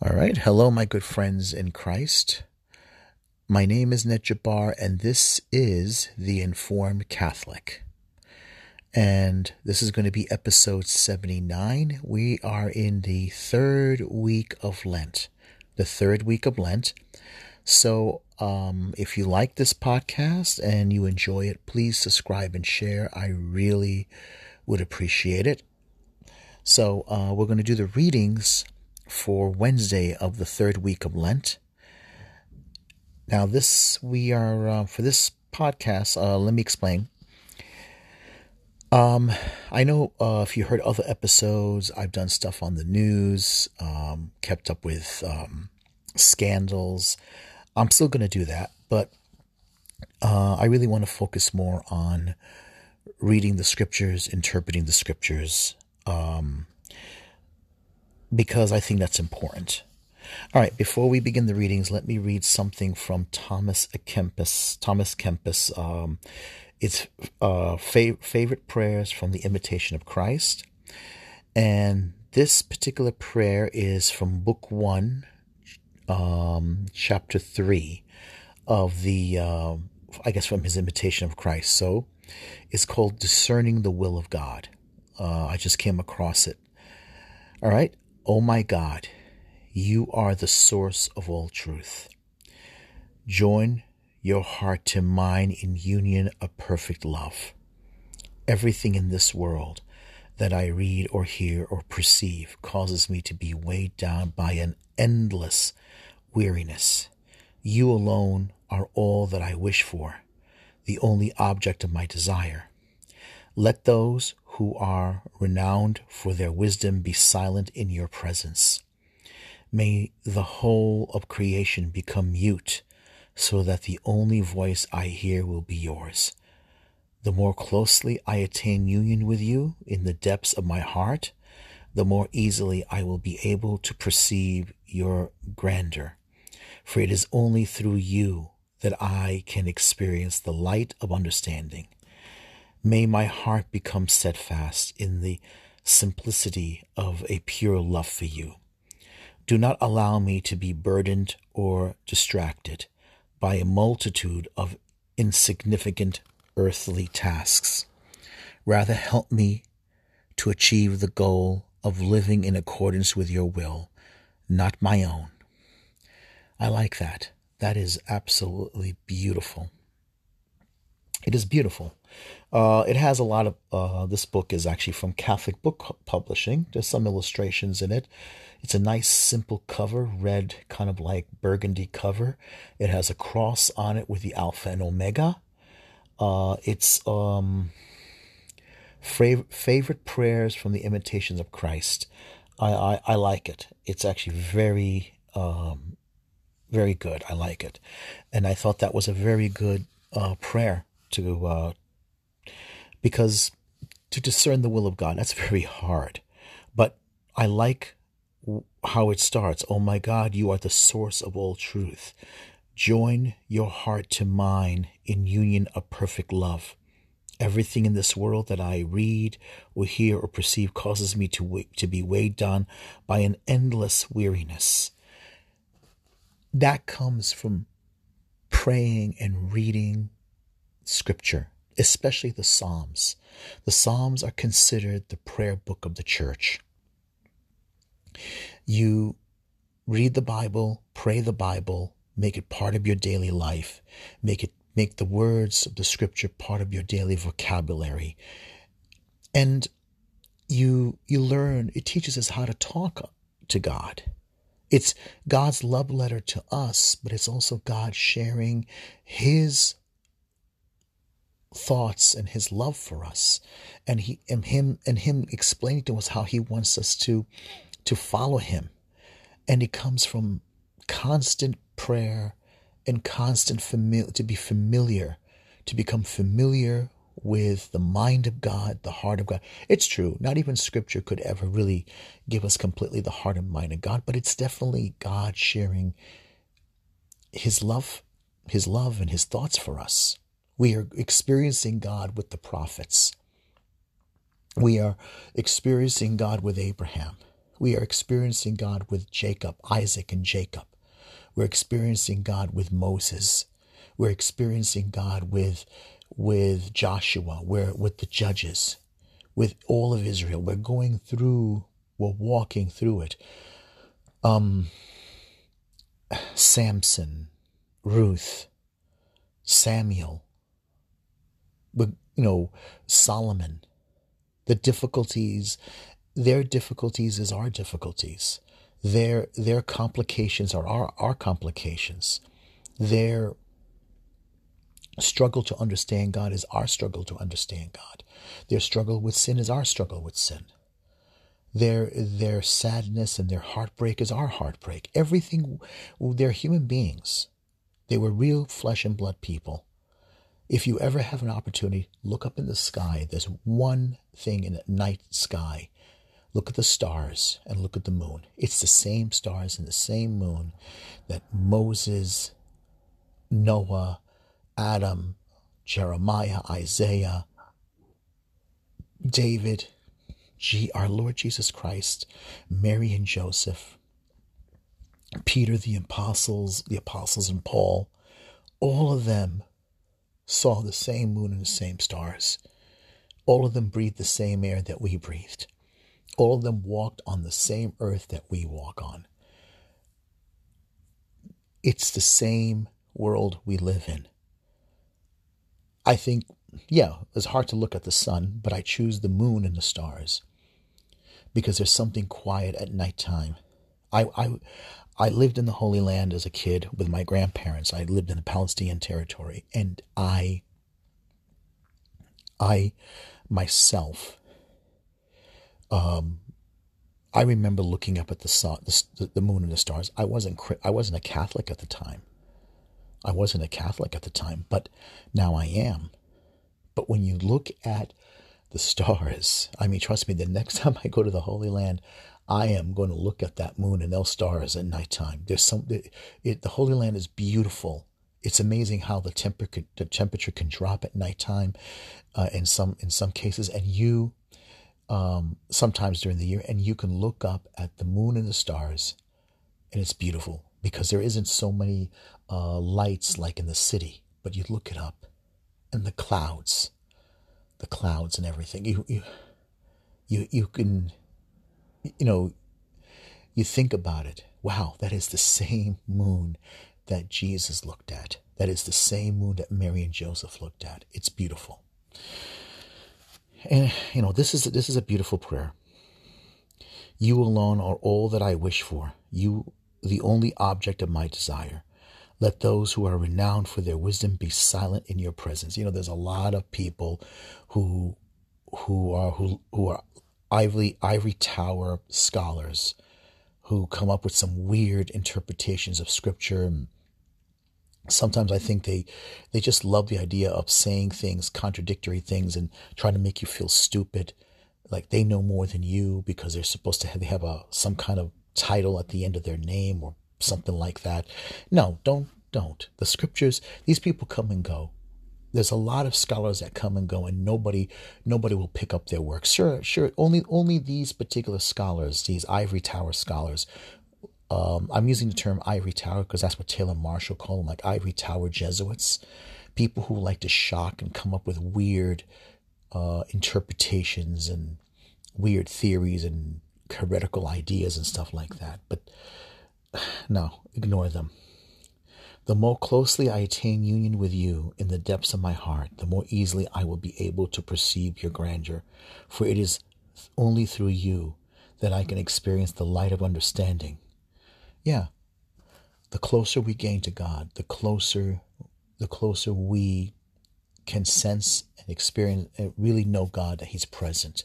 All right. Hello, my good friends in Christ. My name is Ned Jabbar, and this is The Informed Catholic. And this is going to be episode 79. We are in the third week of Lent. The third week of Lent. So, um, if you like this podcast and you enjoy it, please subscribe and share. I really would appreciate it. So, uh, we're going to do the readings for Wednesday of the third week of Lent. Now, this we are uh, for this podcast. Uh, let me explain. Um, I know uh, if you heard other episodes, I've done stuff on the news, um, kept up with um, scandals. I'm still going to do that, but uh, I really want to focus more on reading the scriptures, interpreting the scriptures, um, because I think that's important. All right, before we begin the readings, let me read something from Thomas. Kempis. Thomas Kempis. Um, it's uh, fav- favorite prayers from the Imitation of Christ. And this particular prayer is from Book 1, um, Chapter 3 of the, uh, I guess, from his Imitation of Christ. So it's called Discerning the Will of God. Uh, I just came across it. All right. Oh my God, you are the source of all truth. Join your heart to mine in union of perfect love. Everything in this world that I read or hear or perceive causes me to be weighed down by an endless weariness. You alone are all that I wish for, the only object of my desire. Let those who are renowned for their wisdom be silent in your presence. May the whole of creation become mute, so that the only voice I hear will be yours. The more closely I attain union with you in the depths of my heart, the more easily I will be able to perceive your grandeur. For it is only through you that I can experience the light of understanding. May my heart become steadfast in the simplicity of a pure love for you. Do not allow me to be burdened or distracted by a multitude of insignificant earthly tasks. Rather, help me to achieve the goal of living in accordance with your will, not my own. I like that. That is absolutely beautiful. It is beautiful. Uh, it has a lot of. Uh, this book is actually from Catholic Book Publishing. There's some illustrations in it. It's a nice, simple cover, red, kind of like burgundy cover. It has a cross on it with the Alpha and Omega. Uh, it's um, favorite favorite prayers from the Imitations of Christ. I, I, I like it. It's actually very um, very good. I like it, and I thought that was a very good uh, prayer to uh, because to discern the will of God that's very hard. But I like how it starts. Oh my God, you are the source of all truth. Join your heart to mine in union of perfect love. Everything in this world that I read or hear or perceive causes me to, to be weighed down by an endless weariness. That comes from praying and reading scripture, especially the Psalms. The Psalms are considered the prayer book of the church. You read the Bible, pray the Bible, make it part of your daily life, make it make the words of the scripture part of your daily vocabulary. And you you learn it teaches us how to talk to God. It's God's love letter to us, but it's also God sharing his thoughts and his love for us and he and him and him explaining to us how he wants us to to follow him and it comes from constant prayer and constant familiar to be familiar to become familiar with the mind of God, the heart of God. It's true. Not even scripture could ever really give us completely the heart and mind of God, but it's definitely God sharing his love, his love and his thoughts for us. We are experiencing God with the prophets. We are experiencing God with Abraham. We are experiencing God with Jacob, Isaac, and Jacob. We're experiencing God with Moses. We're experiencing God with with Joshua, we're with the judges, with all of Israel. We're going through, we're walking through it. Um Samson, Ruth, Samuel, you know, Solomon, the difficulties, their difficulties is our difficulties. Their their complications are our, our complications. Their struggle to understand God is our struggle to understand God. Their struggle with sin is our struggle with sin. Their their sadness and their heartbreak is our heartbreak. Everything they're human beings. They were real flesh and blood people. If you ever have an opportunity, look up in the sky. There's one thing in the night sky. Look at the stars and look at the moon. It's the same stars and the same moon that Moses, Noah, Adam, Jeremiah, Isaiah, David, G, our Lord Jesus Christ, Mary and Joseph, Peter, the apostles, the apostles and Paul, all of them saw the same moon and the same stars. All of them breathed the same air that we breathed. All of them walked on the same earth that we walk on. It's the same world we live in. I think, yeah, it's hard to look at the sun, but I choose the moon and the stars because there's something quiet at nighttime. I, I, I lived in the Holy Land as a kid with my grandparents. I lived in the Palestinian territory, and I, I myself, um, I remember looking up at the sun, the, the moon and the stars. I wasn't I wasn't a Catholic at the time. I wasn't a Catholic at the time, but now I am. But when you look at the stars, I mean, trust me, the next time I go to the Holy Land, I am going to look at that moon and those stars at nighttime. There's some, it, it, the Holy Land is beautiful. It's amazing how the temperature the temperature can drop at nighttime, uh, in some in some cases, and you, um, sometimes during the year, and you can look up at the moon and the stars, and it's beautiful because there isn't so many uh, lights like in the city. But you look it up, and the clouds, the clouds and everything. You you you you can, you know, you think about it. Wow, that is the same moon that Jesus looked at. That is the same moon that Mary and Joseph looked at. It's beautiful. And you know, this is this is a beautiful prayer. You alone are all that I wish for. You the only object of my desire. Let those who are renowned for their wisdom be silent in your presence. You know, there's a lot of people who who are who who are ivory ivory tower scholars who come up with some weird interpretations of scripture. Sometimes I think they they just love the idea of saying things, contradictory things, and trying to make you feel stupid, like they know more than you because they're supposed to have they have a some kind of title at the end of their name or something like that. No, don't, don't. The scriptures, these people come and go. There's a lot of scholars that come and go, and nobody, nobody will pick up their work. Sure, sure. Only, only these particular scholars, these ivory tower scholars. Um, I'm using the term ivory tower because that's what Taylor Marshall called them, like ivory tower Jesuits, people who like to shock and come up with weird uh, interpretations and weird theories and heretical ideas and stuff like that. But no, ignore them. The more closely I attain union with you in the depths of my heart, the more easily I will be able to perceive your grandeur. For it is only through you that I can experience the light of understanding. Yeah, the closer we gain to God, the closer, the closer we can sense and experience and really know God that He's present.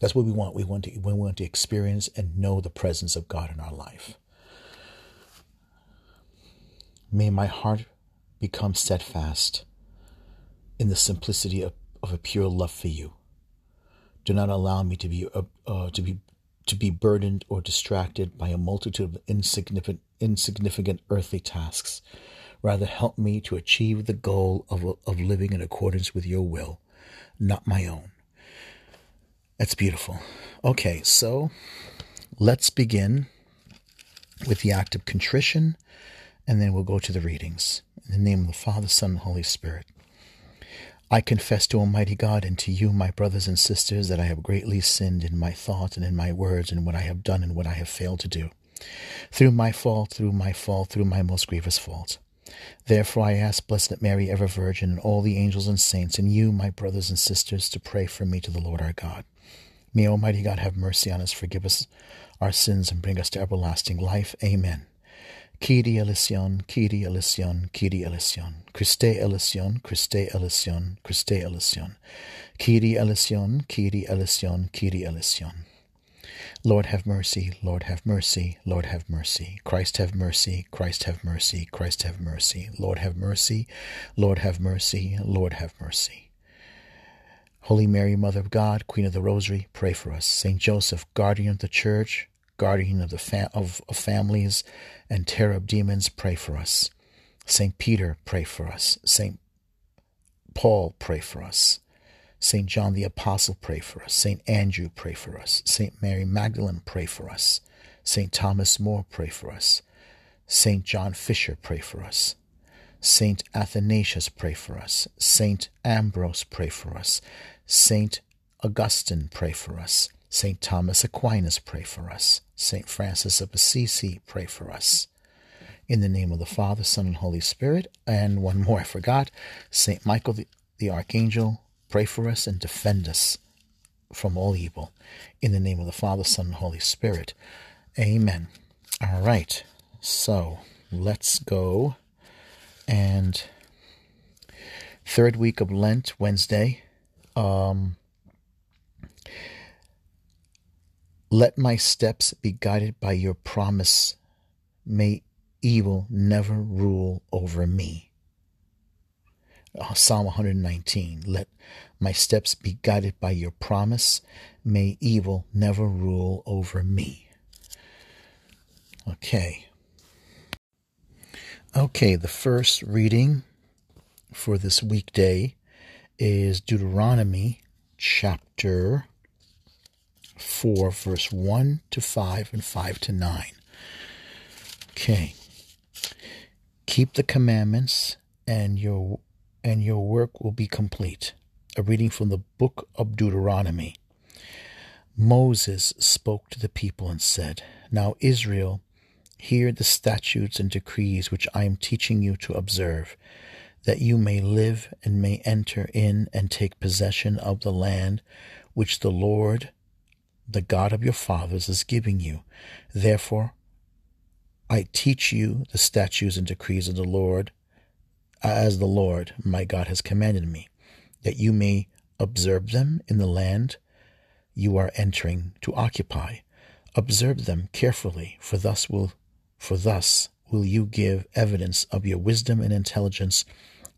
That's what we want. We want to we want to experience and know the presence of God in our life. May my heart become steadfast in the simplicity of, of a pure love for you. Do not allow me to be uh, uh, to be to be burdened or distracted by a multitude of insignificant insignificant earthly tasks. Rather, help me to achieve the goal of, of living in accordance with your will, not my own. That's beautiful. Okay, so let's begin with the act of contrition, and then we'll go to the readings. In the name of the Father, Son, and Holy Spirit. I confess to Almighty God and to you, my brothers and sisters, that I have greatly sinned in my thought and in my words, and what I have done and what I have failed to do. Through my fault, through my fault, through my most grievous fault. Therefore I ask Blessed Mary, ever Virgin, and all the angels and saints, and you, my brothers and sisters, to pray for me to the Lord our God. May Almighty God have mercy on us, forgive us our sins, and bring us to everlasting life. Amen. Kyrie eleison, Kyrie eleison, Kyrie eleison. Christe eleison, Christe eleison, Christe eleison. Kyrie eleison, Kyrie eleison, Kyrie eleison. Lord have mercy, Lord have mercy, Lord have mercy. Christ have mercy, Christ have mercy, Christ have mercy. Lord have mercy, Lord have mercy, Lord have mercy. Holy Mary, Mother of God, Queen of the Rosary, pray for us. Saint Joseph, guardian of the Church, guardian of the fa- of, of families and terror of demons, pray for us. Saint Peter, pray for us. Saint Paul, pray for us. Saint John the Apostle, pray for us. Saint Andrew, pray for us. Saint Mary Magdalene, pray for us. Saint Thomas More, pray for us. Saint John Fisher, pray for us. Saint Athanasius, pray for us. Saint Ambrose, pray for us. Saint Augustine, pray for us. St. Thomas Aquinas, pray for us. St. Francis of Assisi, pray for us. In the name of the Father, Son, and Holy Spirit. And one more I forgot St. Michael the, the Archangel, pray for us and defend us from all evil. In the name of the Father, Son, and Holy Spirit. Amen. All right. So let's go and third week of Lent, Wednesday. Um, Let my steps be guided by your promise. May evil never rule over me. Uh, Psalm 119. Let my steps be guided by your promise. May evil never rule over me. Okay. Okay, the first reading for this weekday is Deuteronomy chapter 4, verse 1 to 5 and 5 to 9. Okay. Keep the commandments and your and your work will be complete. A reading from the book of Deuteronomy. Moses spoke to the people and said, Now Israel, hear the statutes and decrees which I am teaching you to observe, that you may live and may enter in and take possession of the land which the Lord the God of your fathers is giving you. Therefore, I teach you the statutes and decrees of the Lord, uh, as the Lord my God has commanded me, that you may observe them in the land you are entering to occupy. Observe them carefully, for thus will for thus will you give evidence of your wisdom and intelligence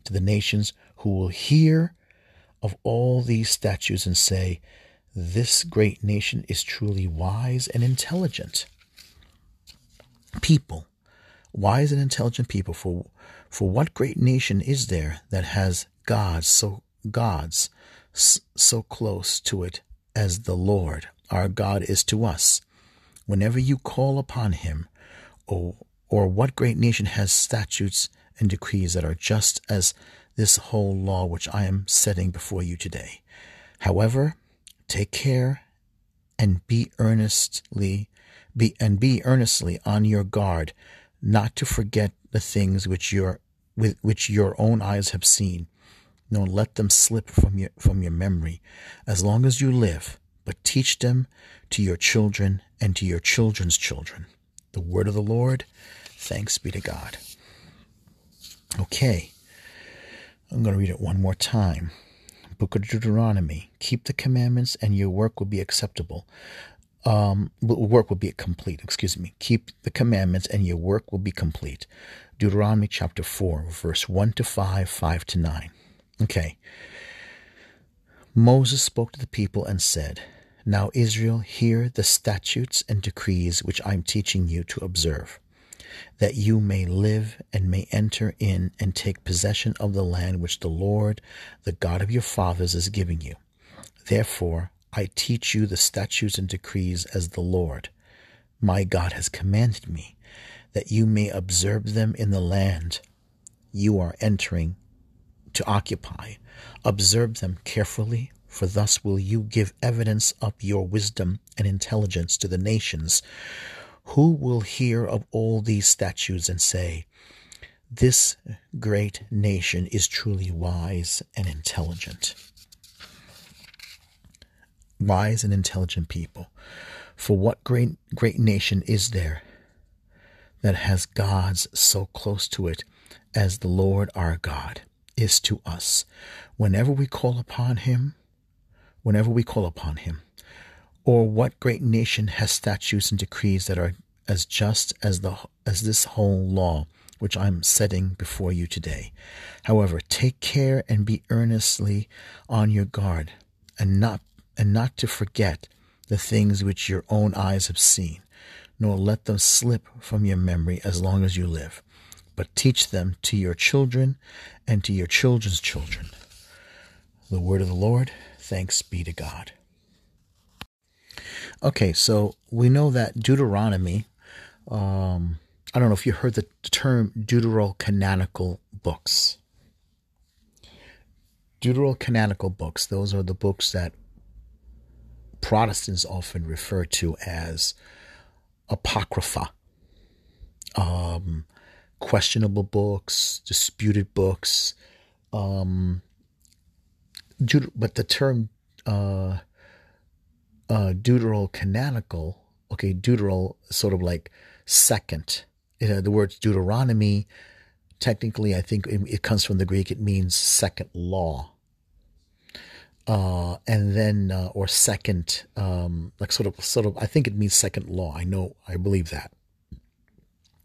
to the nations who will hear of all these statutes and say, this great nation is truly wise and intelligent. People, wise and intelligent people, for, for what great nation is there that has gods so gods so close to it as the Lord our God is to us? Whenever you call upon him, or, or what great nation has statutes and decrees that are just as this whole law which I am setting before you today? However, Take care and be earnestly be and be earnestly on your guard not to forget the things which your with which your own eyes have seen. Nor let them slip from your from your memory. As long as you live but teach them to your children and to your children's children. The word of the lord. Thanks be to god. Okay. I'm going to read it one more time book of Deuteronomy. Keep the commandments, and your work will be acceptable. Um, work will be complete. Excuse me. Keep the commandments, and your work will be complete. Deuteronomy chapter four, verse one to five, five to nine. Okay. Moses spoke to the people and said, Now, Israel, hear the statutes and decrees which I am teaching you to observe that you may live and may enter in and take possession of the land which the Lord, the God of your fathers, is giving you. Therefore, I teach you the statutes and decrees as the Lord, my God has commanded me, that you may observe them in the land you are entering to occupy. Observe them carefully, for thus will you give evidence of your wisdom and intelligence to the nations, who will hear of all these statutes and say, This great nation is truly wise and intelligent. Wise and intelligent people. For what great great nation is there that has gods so close to it as the Lord our God is to us whenever we call upon him whenever we call upon him or what great nation has statutes and decrees that are as just as the as this whole law which I'm setting before you today. However, take care and be earnestly on your guard, and not and not to forget the things which your own eyes have seen, nor let them slip from your memory as long as you live, but teach them to your children and to your children's children. The word of the Lord, thanks be to God. Okay, so we know that Deuteronomy, um, I don't know if you heard the term deuterocanonical books. Deuterocanonical books, those are the books that Protestants often refer to as apocrypha, um, questionable books, disputed books. Um, but the term uh, uh, deuterocanonical, okay, deuteral sort of like second. Uh, the word Deuteronomy, technically, I think it, it comes from the Greek. It means second law uh, and then uh, or second, um, like sort of, sort of. I think it means second law. I know, I believe that.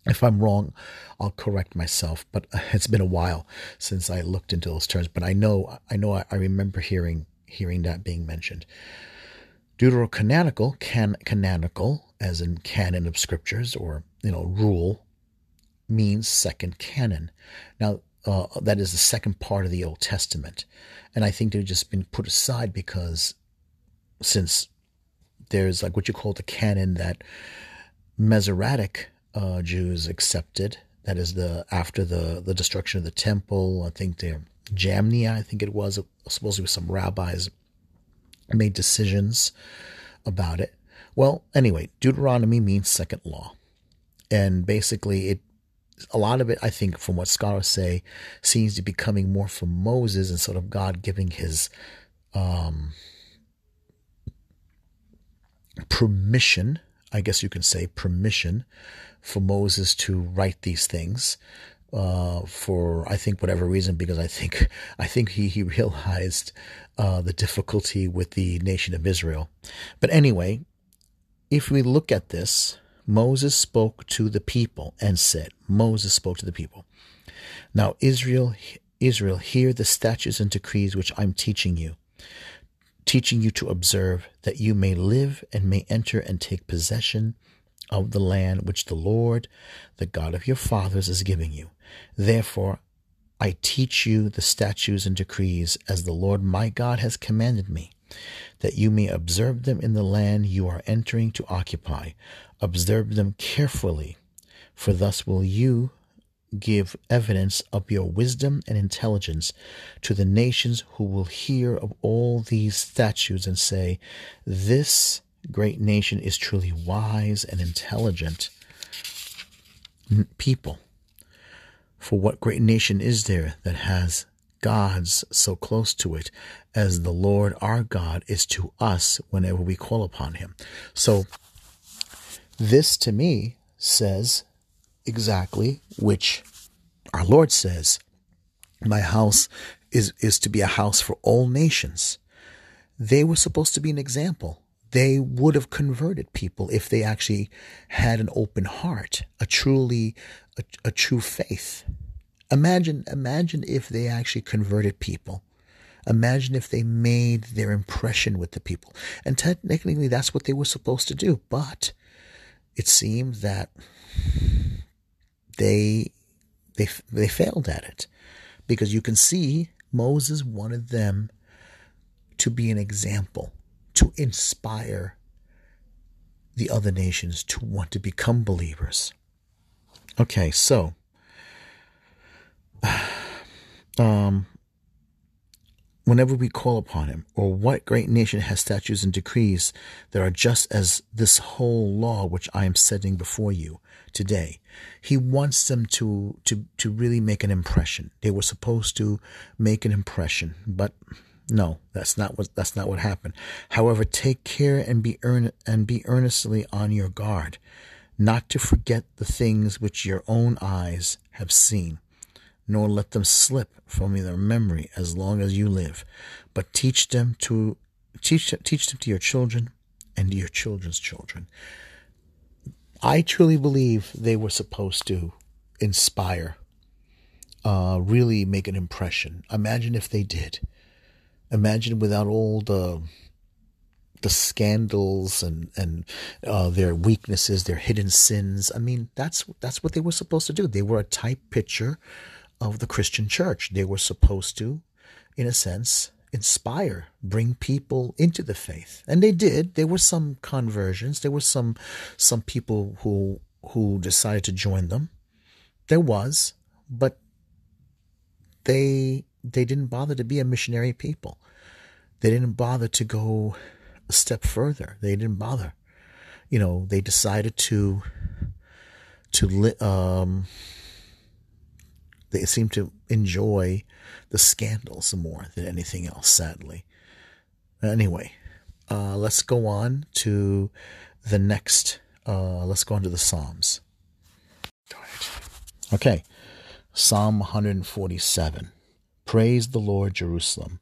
If I'm wrong, I'll correct myself. But it's been a while since I looked into those terms. But I know, I know, I remember hearing hearing that being mentioned. Deuterocanonical, can canonical, as in canon of scriptures or you know rule, means second canon. Now uh, that is the second part of the Old Testament. And I think they've just been put aside because since there's like what you call the canon that Masoretic uh, Jews accepted, that is the after the, the destruction of the temple, I think the Jamnia, I think it was, supposedly with some rabbis made decisions about it. Well, anyway, Deuteronomy means second law. And basically, it a lot of it, I think, from what scholars say, seems to be coming more from Moses and sort of God giving his um, permission, I guess you can say, permission for Moses to write these things. Uh, for I think whatever reason, because I think I think he he realized uh, the difficulty with the nation of Israel. But anyway, if we look at this, Moses spoke to the people and said, Moses spoke to the people. Now, Israel, Israel, hear the statutes and decrees which I'm teaching you, teaching you to observe, that you may live and may enter and take possession of the land which the Lord, the God of your fathers, is giving you. Therefore, I teach you the statutes and decrees as the Lord my God has commanded me that you may observe them in the land you are entering to occupy. Observe them carefully, for thus will you give evidence of your wisdom and intelligence to the nations who will hear of all these statutes and say, This great nation is truly wise and intelligent people. For what great nation is there that has gods so close to it as the Lord our God is to us whenever we call upon him. So, this to me says exactly which our Lord says, My house is, is to be a house for all nations. They were supposed to be an example. They would have converted people if they actually had an open heart, a truly, a, a true faith. Imagine, imagine if they actually converted people. Imagine if they made their impression with the people. And technically, that's what they were supposed to do. But it seemed that they they they failed at it because you can see Moses wanted them to be an example, to inspire the other nations to want to become believers. Okay, so um, whenever we call upon him, or what great nation has statutes and decrees that are just as this whole law which I am setting before you today. He wants them to to to really make an impression. They were supposed to make an impression, but no, that's not what that's not what happened. However, take care and be earn and be earnestly on your guard, not to forget the things which your own eyes have seen nor let them slip from your memory as long as you live, but teach them to teach teach them to your children and to your children's children. I truly believe they were supposed to inspire, uh, really make an impression. Imagine if they did. Imagine without all the the scandals and and uh, their weaknesses, their hidden sins. I mean, that's that's what they were supposed to do. They were a type picture of the Christian church. They were supposed to, in a sense, inspire, bring people into the faith. And they did. There were some conversions. There were some some people who who decided to join them. There was, but they they didn't bother to be a missionary people. They didn't bother to go a step further. They didn't bother. You know, they decided to to um they seem to enjoy the scandals more than anything else, sadly. Anyway, uh, let's go on to the next. Uh, let's go on to the Psalms. Okay, Psalm 147. Praise the Lord, Jerusalem.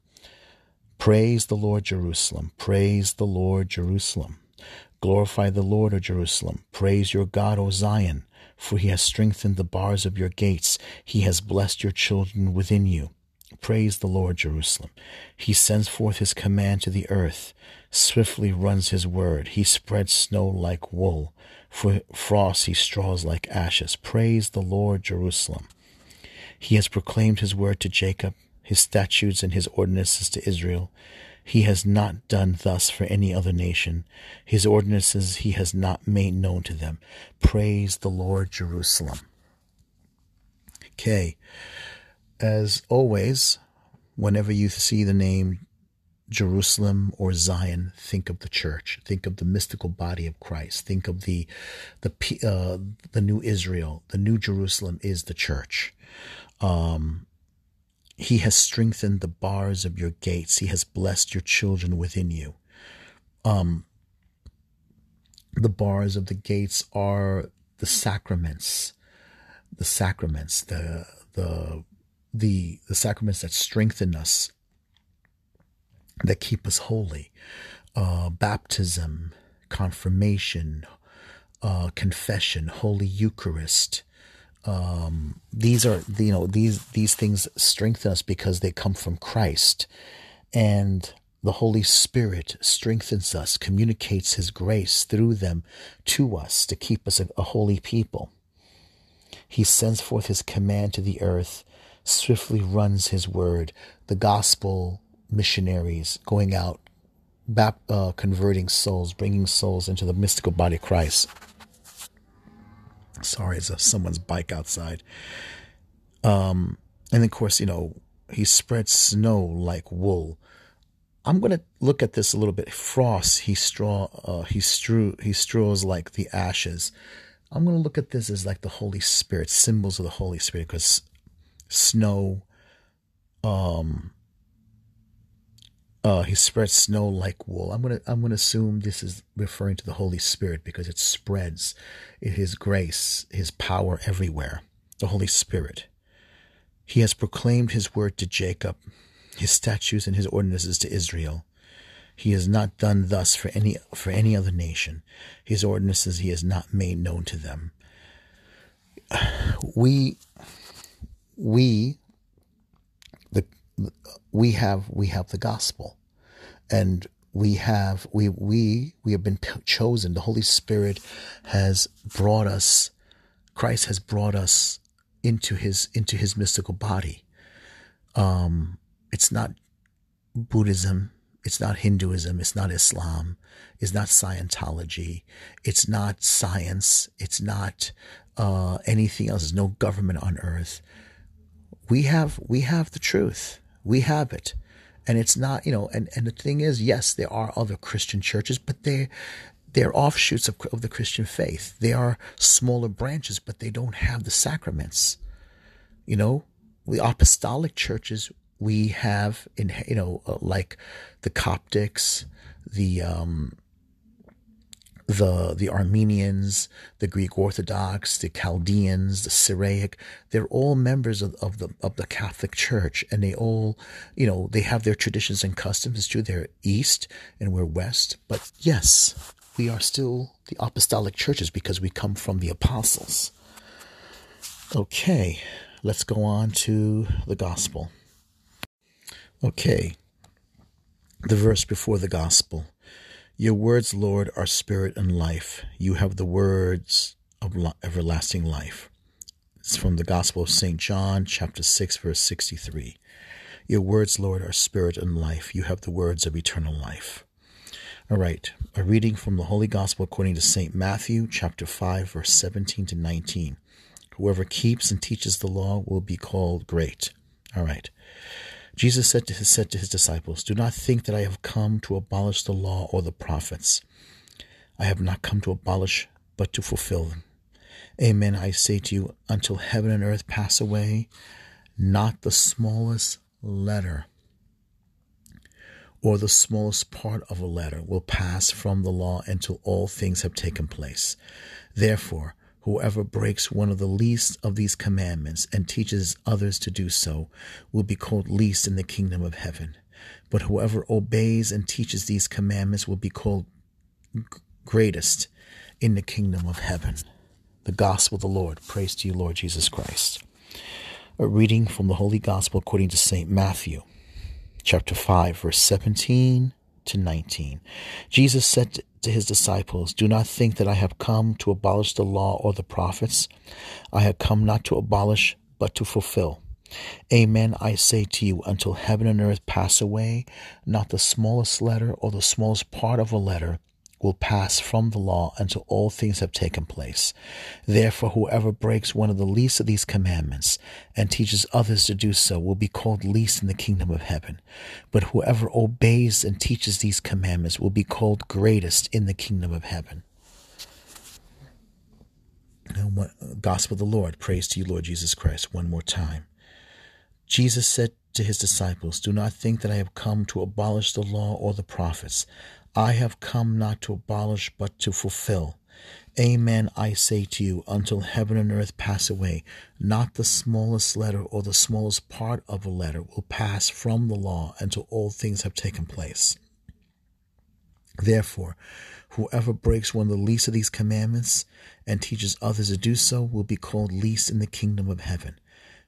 Praise the Lord, Jerusalem. Praise the Lord, Jerusalem. Glorify the Lord, O Jerusalem. Praise your God, O Zion for he has strengthened the bars of your gates. He has blessed your children within you. Praise the Lord, Jerusalem. He sends forth his command to the earth. Swiftly runs his word. He spreads snow like wool. For frost he straws like ashes. Praise the Lord, Jerusalem. He has proclaimed his word to Jacob, his statutes and his ordinances to Israel. He has not done thus for any other nation. His ordinances he has not made known to them. Praise the Lord, Jerusalem. Okay. As always, whenever you see the name Jerusalem or Zion, think of the church. Think of the mystical body of Christ. Think of the the uh, the new Israel. The new Jerusalem is the church. Um, he has strengthened the bars of your gates. He has blessed your children within you. Um, the bars of the gates are the sacraments, the sacraments, the the the the sacraments that strengthen us, that keep us holy. Uh, baptism, confirmation, uh, confession, Holy Eucharist, um, these are you know these these things strengthen us because they come from Christ, and the Holy Spirit strengthens us, communicates His grace through them to us to keep us a, a holy people. He sends forth His command to the earth, swiftly runs His word. The gospel missionaries going out, bap, uh, converting souls, bringing souls into the mystical body of Christ. Sorry, it's a, someone's bike outside. Um, and of course, you know, he spreads snow like wool. I'm going to look at this a little bit. Frost, he straw, uh, he strew, he strews like the ashes. I'm going to look at this as like the Holy Spirit, symbols of the Holy Spirit, because snow, um, uh, he spreads snow like wool. I'm gonna I'm gonna assume this is referring to the Holy Spirit because it spreads His grace, His power everywhere. The Holy Spirit. He has proclaimed His word to Jacob, His statutes and His ordinances to Israel. He has not done thus for any for any other nation. His ordinances He has not made known to them. We we we have we have the gospel and we have we we we have been chosen the holy spirit has brought us christ has brought us into his into his mystical body um it's not buddhism It's not Hinduism. It's not Islam. It's not Scientology. It's not science. It's not uh, anything else. There's no government on earth. We have we have the truth. We have it, and it's not you know. And and the thing is, yes, there are other Christian churches, but they they're offshoots of, of the Christian faith. They are smaller branches, but they don't have the sacraments. You know, the apostolic churches we have in you know uh, like the Coptics, the um, the the Armenians, the Greek Orthodox, the Chaldeans, the Syriac, they're all members of, of the of the Catholic Church, and they all, you know, they have their traditions and customs. It's true, they're East and we're West, but yes, we are still the apostolic churches because we come from the apostles. Okay, let's go on to the gospel. Okay, the verse before the gospel. Your words, Lord, are spirit and life. You have the words of everlasting life. It's from the Gospel of St. John, chapter 6, verse 63. Your words, Lord, are spirit and life. You have the words of eternal life. All right, a reading from the Holy Gospel according to St. Matthew, chapter 5, verse 17 to 19. Whoever keeps and teaches the law will be called great. All right. Jesus said to, his, said to his disciples, Do not think that I have come to abolish the law or the prophets. I have not come to abolish, but to fulfill them. Amen, I say to you, until heaven and earth pass away, not the smallest letter or the smallest part of a letter will pass from the law until all things have taken place. Therefore, whoever breaks one of the least of these commandments and teaches others to do so will be called least in the kingdom of heaven. But whoever obeys and teaches these commandments will be called greatest in the kingdom of heaven. The gospel of the Lord. Praise to you, Lord Jesus Christ. A reading from the Holy Gospel according to St. Matthew chapter 5, verse 17 to 19. Jesus said to his disciples, Do not think that I have come to abolish the law or the prophets. I have come not to abolish, but to fulfill. Amen, I say to you, until heaven and earth pass away, not the smallest letter or the smallest part of a letter will pass from the law until all things have taken place. Therefore, whoever breaks one of the least of these commandments and teaches others to do so will be called least in the kingdom of heaven. But whoever obeys and teaches these commandments will be called greatest in the kingdom of heaven. Gospel of the Lord. Praise to you, Lord Jesus Christ. One more time. Jesus said to his disciples, Do not think that I have come to abolish the law or the prophets. I have come not to abolish, but to fulfill. Amen, I say to you, until heaven and earth pass away, not the smallest letter or the smallest part of a letter will pass from the law until all things have taken place. Therefore, whoever breaks one of the least of these commandments and teaches others to do so will be called least in the kingdom of heaven.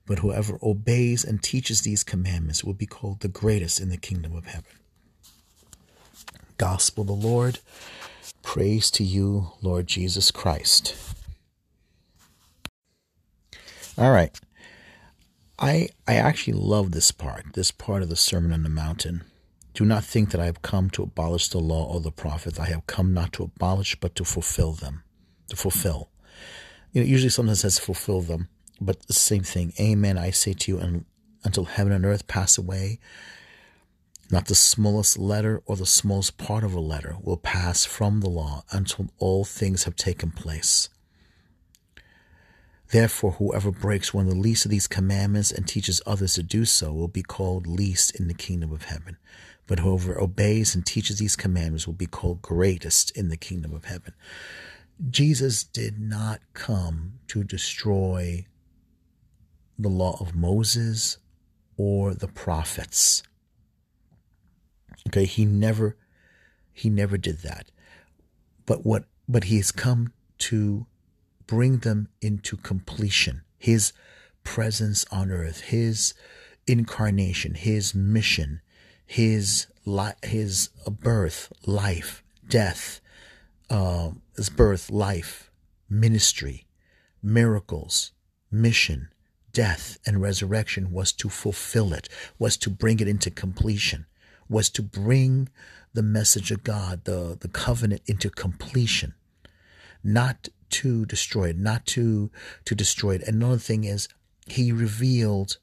But whoever obeys and teaches these commandments will be called the greatest in the kingdom of heaven gospel of the Lord. Praise to you, Lord Jesus Christ. All right. I I actually love this part, this part of the Sermon on the Mountain. Do not think that I have come to abolish the law or the prophets. I have come not to abolish, but to fulfill them. To fulfill. You know, usually sometimes says fulfill them, but the same thing. Amen. I say to you, and until heaven and earth pass away, not the smallest letter or the smallest part of a letter will pass from the law until all things have taken place. Therefore, whoever breaks one of the least of these commandments and teaches others to do so will be called least in the kingdom of heaven. But whoever obeys and teaches these commandments will be called greatest in the kingdom of heaven. Jesus did not come to destroy the law of Moses or the prophets. Okay, he never he never did that. But what but he has come to bring them into completion. His presence on earth, his incarnation, his mission, his li- his birth, life, death, uh, his birth, life, ministry, miracles, mission, death, and resurrection was to fulfill it, was to bring it into completion was to bring the message of God, the, the covenant into completion, not to destroy it, not to, to destroy it. Another thing is he revealed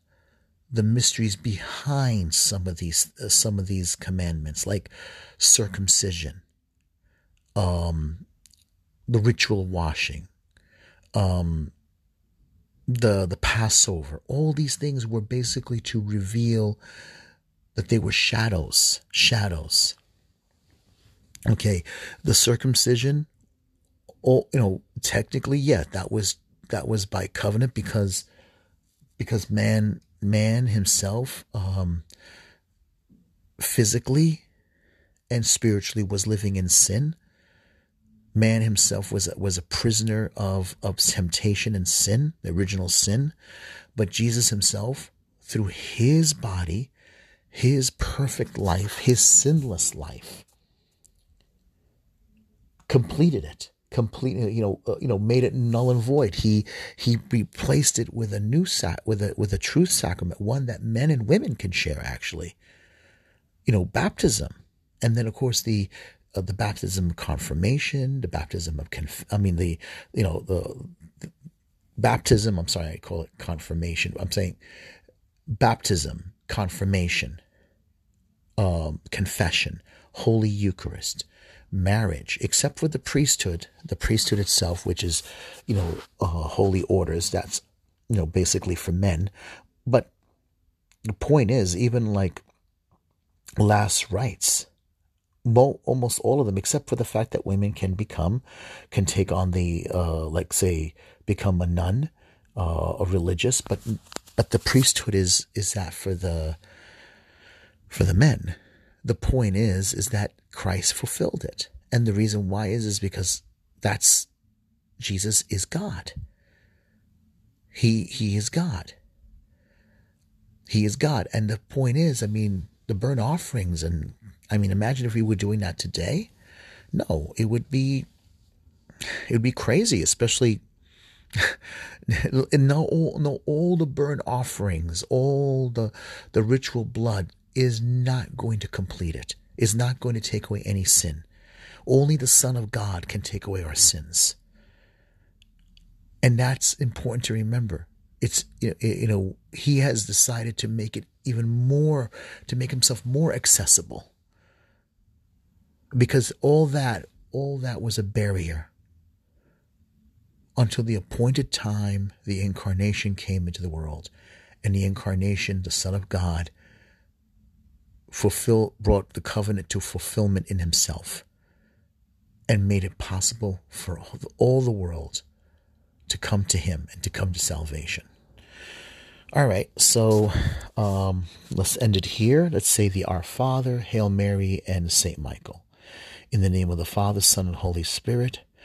the mysteries behind some of these, uh, some of these commandments, like circumcision, um, the ritual washing, um, the the Passover. All these things were basically to reveal that they were shadows, shadows. Okay, the circumcision. Oh, you know, technically, yeah, that was that was by covenant because because man man himself um, physically and spiritually was living in sin man himself was was a prisoner of of temptation and sin, the original sin, but Jesus himself through his body, his perfect life, his sinless life completed it completely you know uh, you know made it null and void he he replaced it with a new sac with a with a truth sacrament one that men and women can share actually you know baptism and then of course the the baptism of confirmation, the baptism of conf- I mean the you know the, the baptism. I'm sorry, I call it confirmation. I'm saying baptism, confirmation, um, confession, Holy Eucharist, marriage, except for the priesthood, the priesthood itself, which is you know uh, holy orders. That's you know basically for men, but the point is even like last rites almost all of them, except for the fact that women can become, can take on the, uh, like say, become a nun, uh, a religious, but but the priesthood is is that for the for the men. The point is is that Christ fulfilled it, and the reason why is is because that's Jesus is God. He he is God. He is God, and the point is, I mean, the burnt offerings and I mean, imagine if we were doing that today. No, it would be it would be crazy, especially and no all all the burnt offerings, all the the ritual blood is not going to complete it. Is not going to take away any sin. Only the Son of God can take away our sins. And that's important to remember. It's you know, he has decided to make it even more to make himself more accessible because all that all that was a barrier until the appointed time the incarnation came into the world and the incarnation the son of god fulfill brought the covenant to fulfillment in himself and made it possible for all the, all the world to come to him and to come to salvation all right so um, let's end it here let's say the our father hail mary and saint michael in the name of the Father, Son, and Holy Spirit.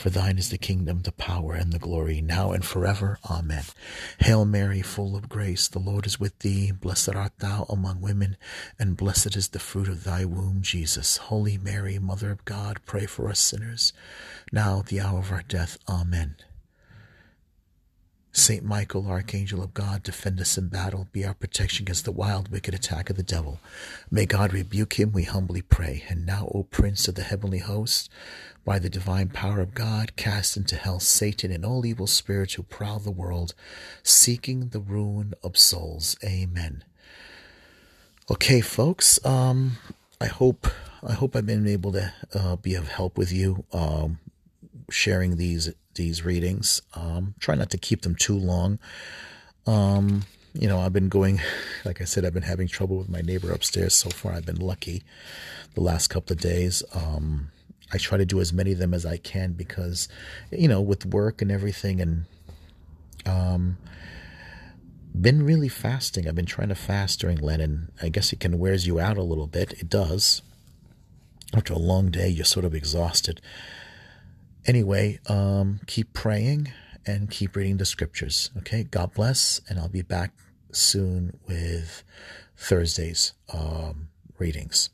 For thine is the kingdom, the power, and the glory, now and forever. Amen. Hail Mary, full of grace, the Lord is with thee. Blessed art thou among women, and blessed is the fruit of thy womb, Jesus. Holy Mary, Mother of God, pray for us sinners, now at the hour of our death. Amen. Saint Michael, Archangel of God, defend us in battle, be our protection against the wild, wicked attack of the devil. May God rebuke him, we humbly pray. And now, O Prince of the heavenly host, by the divine power of God, cast into hell Satan and all evil spirits who prowl the world, seeking the ruin of souls. Amen. Okay, folks. Um, I hope I hope I've been able to uh, be of help with you, um, sharing these these readings. Um, try not to keep them too long. Um, you know, I've been going, like I said, I've been having trouble with my neighbor upstairs. So far, I've been lucky the last couple of days. Um, I try to do as many of them as I can because, you know, with work and everything, and um, been really fasting. I've been trying to fast during Lent, and I guess it can wears you out a little bit. It does. After a long day, you're sort of exhausted. Anyway, um, keep praying and keep reading the scriptures. Okay, God bless, and I'll be back soon with Thursday's um, readings.